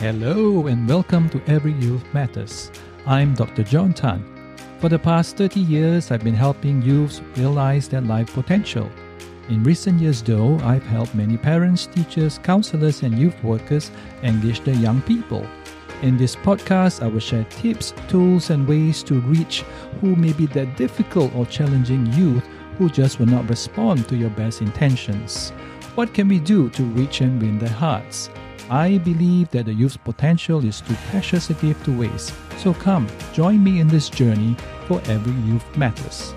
Hello and welcome to Every Youth Matters. I'm Dr. John Tan. For the past 30 years, I've been helping youths realize their life potential. In recent years, though, I've helped many parents, teachers, counselors, and youth workers engage their young people. In this podcast, I will share tips, tools, and ways to reach who may be that difficult or challenging youth who just will not respond to your best intentions. What can we do to reach and win their hearts? I believe that the youth's potential is too precious a gift to waste. So come, join me in this journey for every youth matters.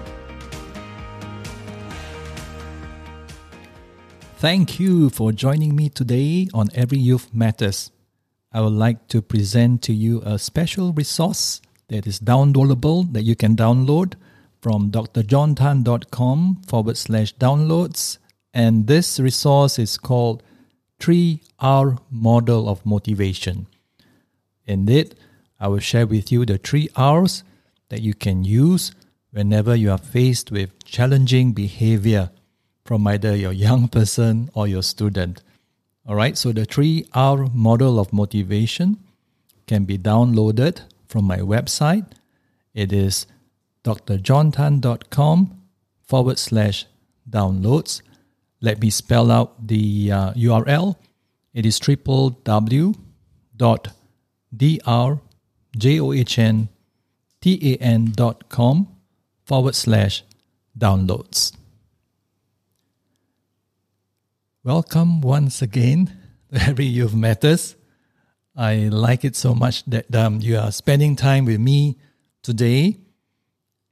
Thank you for joining me today on Every Youth Matters. I would like to present to you a special resource that is downloadable that you can download from drjohntan.com forward slash downloads. And this resource is called 3R model of motivation. In it, I will share with you the three R's that you can use whenever you are faced with challenging behavior from either your young person or your student. All right, so the 3R model of motivation can be downloaded from my website. It is drjohntan.com forward slash downloads let me spell out the uh, URL. It is www.drjohntan.com forward slash downloads. Welcome once again to Every Youth Matters. I like it so much that um, you are spending time with me today,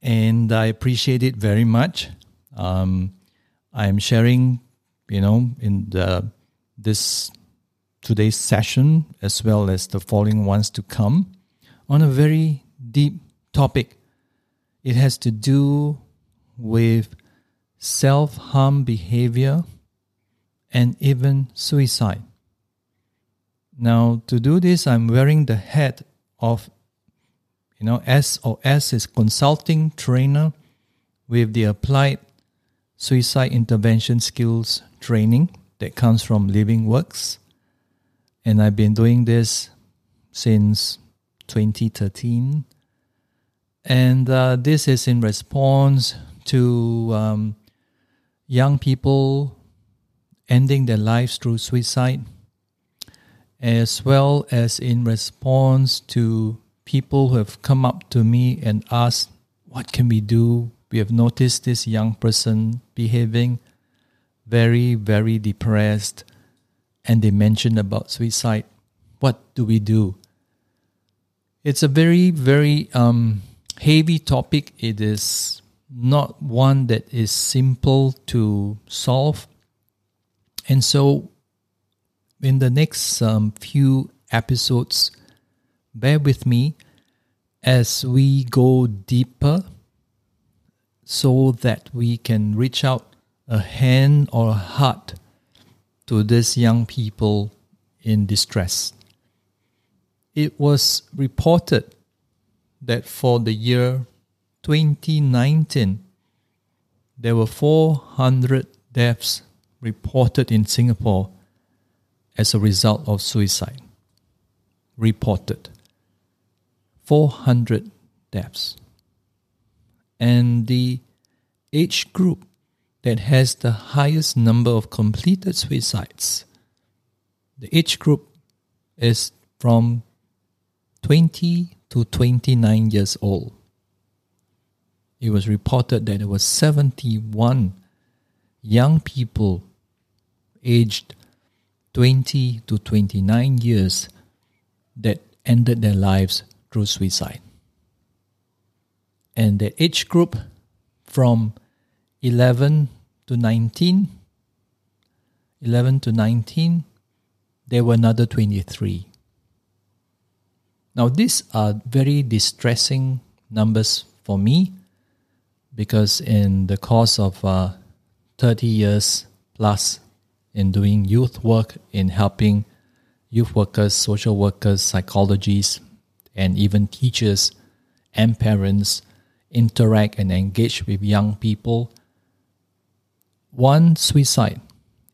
and I appreciate it very much. Um, I'm sharing, you know, in the this today's session as well as the following ones to come on a very deep topic. It has to do with self-harm behavior and even suicide. Now, to do this, I'm wearing the hat of, you know, SOS is consulting trainer with the applied suicide intervention skills training that comes from Living Works. And I've been doing this since 2013. And uh, this is in response to um, young people ending their lives through suicide, as well as in response to people who have come up to me and asked, What can we do we have noticed this young person behaving very, very depressed, and they mentioned about suicide. What do we do? It's a very, very um, heavy topic. It is not one that is simple to solve. And so, in the next um, few episodes, bear with me as we go deeper so that we can reach out a hand or a heart to these young people in distress. It was reported that for the year 2019, there were 400 deaths reported in Singapore as a result of suicide. Reported. 400 deaths and the age group that has the highest number of completed suicides. The age group is from 20 to 29 years old. It was reported that there were 71 young people aged 20 to 29 years that ended their lives through suicide and the age group from 11 to 19 11 to 19 there were another 23 now these are very distressing numbers for me because in the course of uh, 30 years plus in doing youth work in helping youth workers social workers psychologists and even teachers and parents interact and engage with young people, one suicide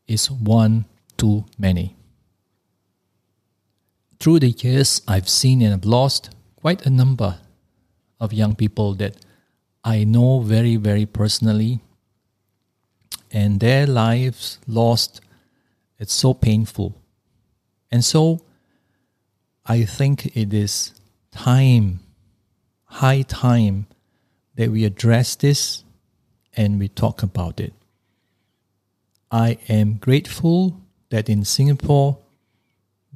is one too many. through the years, I've seen and have lost quite a number of young people that I know very, very personally, and their lives lost. It's so painful. And so I think it is time, high time, that we address this and we talk about it. I am grateful that in Singapore,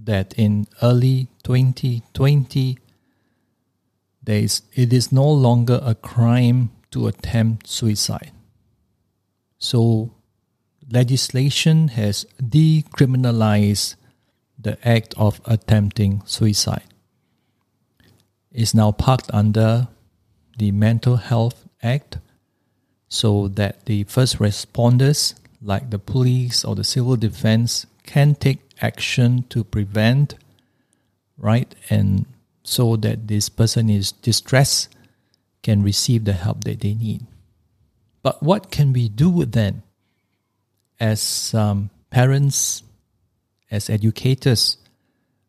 that in early 2020, there is, it is no longer a crime to attempt suicide. So, legislation has decriminalized the act of attempting suicide. It's now parked under the Mental Health Act so that the first responders, like the police or the civil defense, can take action to prevent, right? And so that this person is distressed can receive the help that they need. But what can we do then as um, parents, as educators,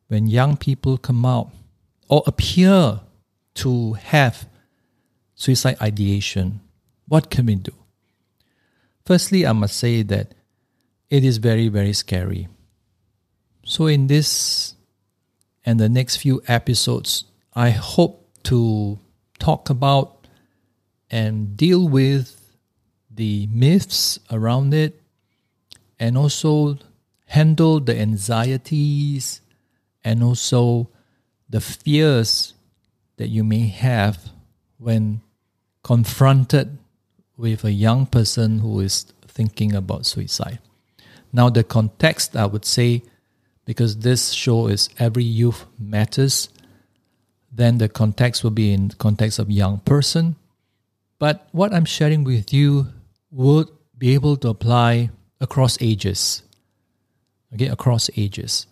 when young people come out or appear to have suicide ideation? What can we do? Firstly, I must say that it is very, very scary. So, in this and the next few episodes, I hope to talk about and deal with the myths around it and also handle the anxieties and also the fears that you may have when confronted with a young person who is thinking about suicide. Now, the context, I would say, because this show is every youth matters, then the context will be in context of young person. But what I'm sharing with you would be able to apply across ages. Okay, across ages.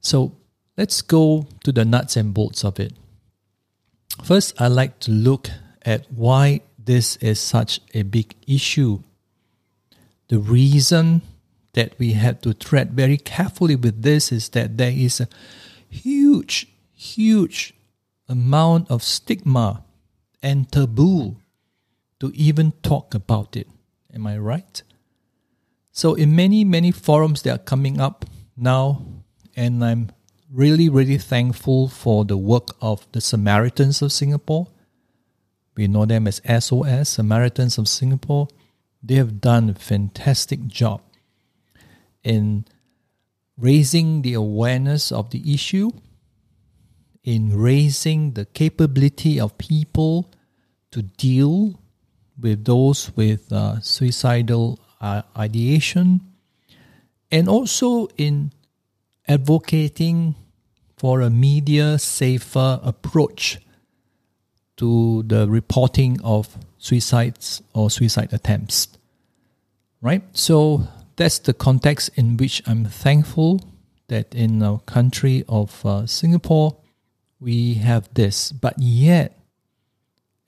So let's go to the nuts and bolts of it. First, I'd like to look at why this is such a big issue. The reason that we have to tread very carefully with this is that there is a huge, huge amount of stigma and taboo to even talk about it. Am I right? So, in many, many forums that are coming up now, and I'm really, really thankful for the work of the Samaritans of Singapore. We know them as SOS, Samaritans of Singapore. They have done a fantastic job in raising the awareness of the issue, in raising the capability of people to deal with those with uh, suicidal uh, ideation, and also in advocating for a media safer approach to the reporting of suicides or suicide attempts. Right? So that's the context in which I'm thankful that in our country of uh, Singapore, we have this. But yet,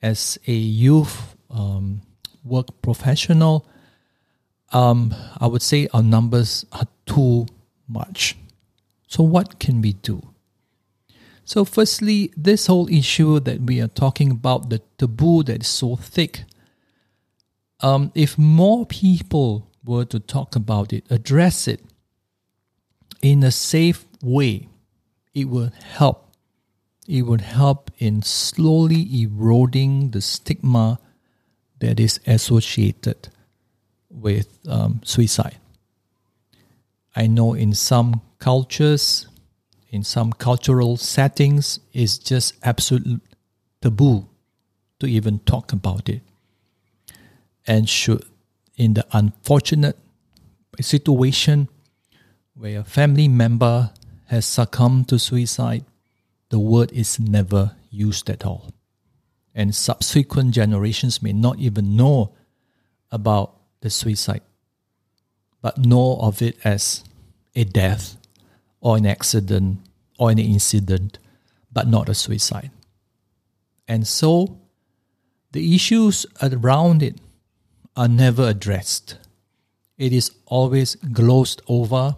as a youth um, work professional, um, I would say our numbers are too much. So, what can we do? So, firstly, this whole issue that we are talking about, the taboo that is so thick, um, if more people were to talk about it, address it in a safe way, it would help. It would help in slowly eroding the stigma that is associated with um, suicide. I know in some cultures, in some cultural settings, it's just absolute taboo to even talk about it. And should in the unfortunate situation where a family member has succumbed to suicide, the word is never used at all. And subsequent generations may not even know about the suicide, but know of it as a death or an accident or an incident, but not a suicide. And so the issues around it are never addressed. It is always glossed over,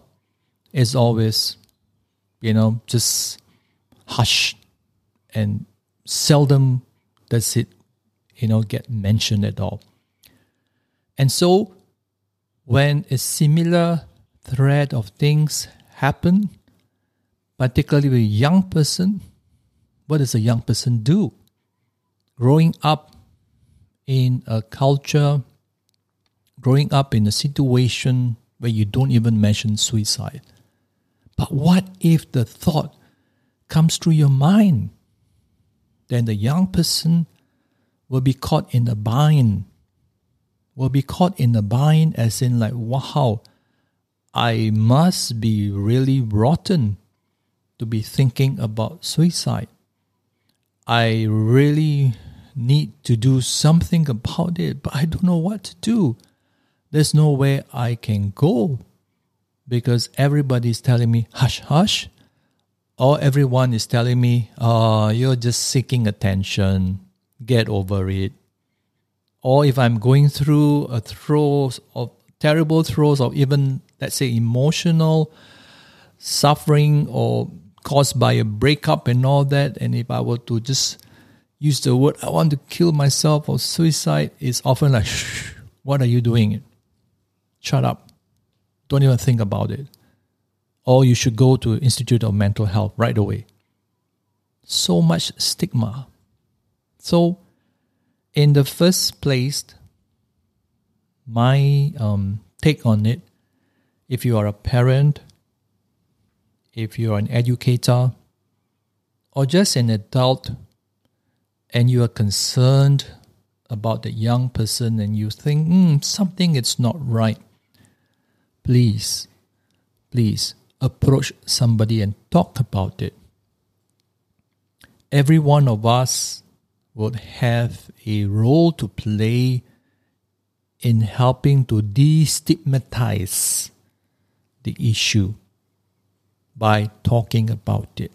it's always you know, just hush and seldom does it, you know, get mentioned at all. And so when a similar thread of things happen, particularly with a young person, what does a young person do? Growing up in a culture, growing up in a situation where you don't even mention suicide. But what if the thought comes through your mind? Then the young person will be caught in a bind. Will be caught in a bind, as in, like, wow, I must be really rotten to be thinking about suicide. I really need to do something about it, but I don't know what to do. There's nowhere I can go because everybody's telling me, hush, hush. Or everyone is telling me, oh, you're just seeking attention. Get over it. Or if I'm going through a throes of terrible throes of even, let's say, emotional suffering or caused by a breakup and all that, and if I were to just use the word, I want to kill myself or suicide, it's often like, shh, what are you doing? Shut up. Don't even think about it. Or you should go to Institute of Mental Health right away. So much stigma. So, in the first place, my um, take on it, if you are a parent, if you are an educator, or just an adult and you are concerned about the young person and you think mm, something is not right, please, please approach somebody and talk about it. Every one of us would have a role to play in helping to destigmatize the issue by talking about it.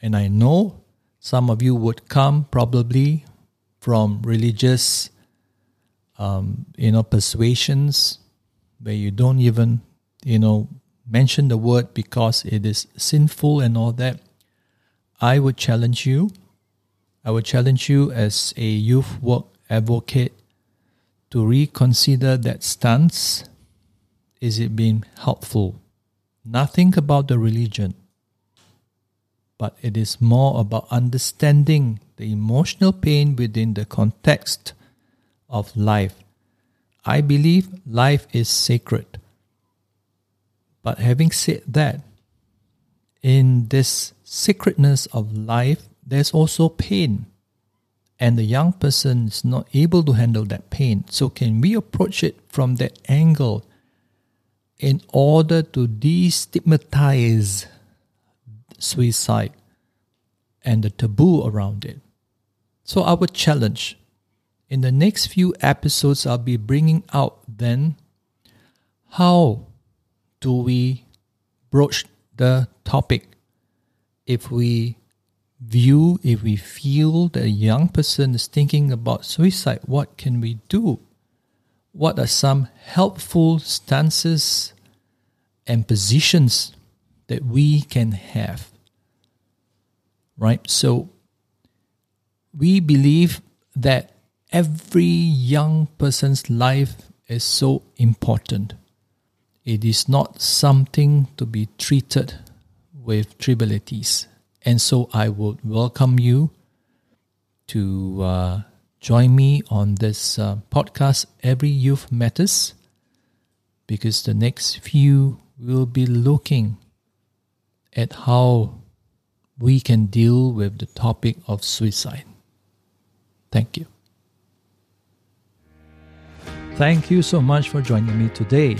And I know some of you would come probably from religious, um, you know, persuasions where you don't even, you know, mention the word because it is sinful and all that. I would challenge you. I would challenge you as a youth work advocate to reconsider that stance. Is it being helpful? Nothing about the religion but it is more about understanding the emotional pain within the context of life. I believe life is sacred. But having said that, in this sacredness of life, there's also pain. And the young person is not able to handle that pain. So, can we approach it from that angle in order to destigmatize suicide and the taboo around it. So, our challenge in the next few episodes, I'll be bringing out then how do we broach the topic if we view, if we feel that a young person is thinking about suicide, what can we do? What are some helpful stances and positions that we can have. Right? So we believe that every young person's life is so important. It is not something to be treated with trivialities. And so I would welcome you to uh, join me on this uh, podcast, Every Youth Matters, because the next few will be looking at how we can deal with the topic of suicide. Thank you. Thank you so much for joining me today.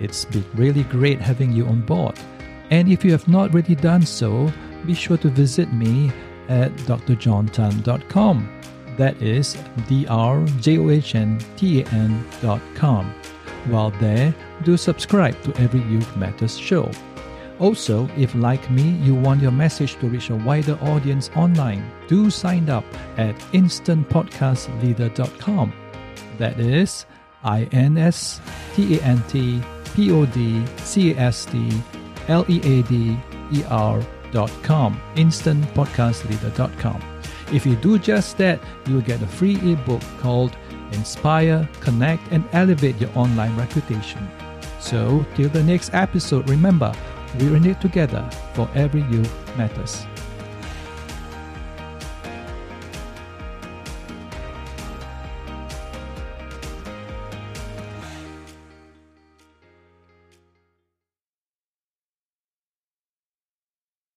It's been really great having you on board. And if you have not already done so, be sure to visit me at drjohntan.com. That is drjohntan.com. While there, do subscribe to every Youth Matters show. Also, if like me, you want your message to reach a wider audience online, do sign up at instantpodcastleader.com. That is I N S T A N T P O D C A S T L E A D instantpodcastleader.com. Instantpodcastleader.com. If you do just that, you will get a free ebook called Inspire, Connect, and Elevate Your Online Reputation. So, till the next episode, remember, we're in it together for every you matters.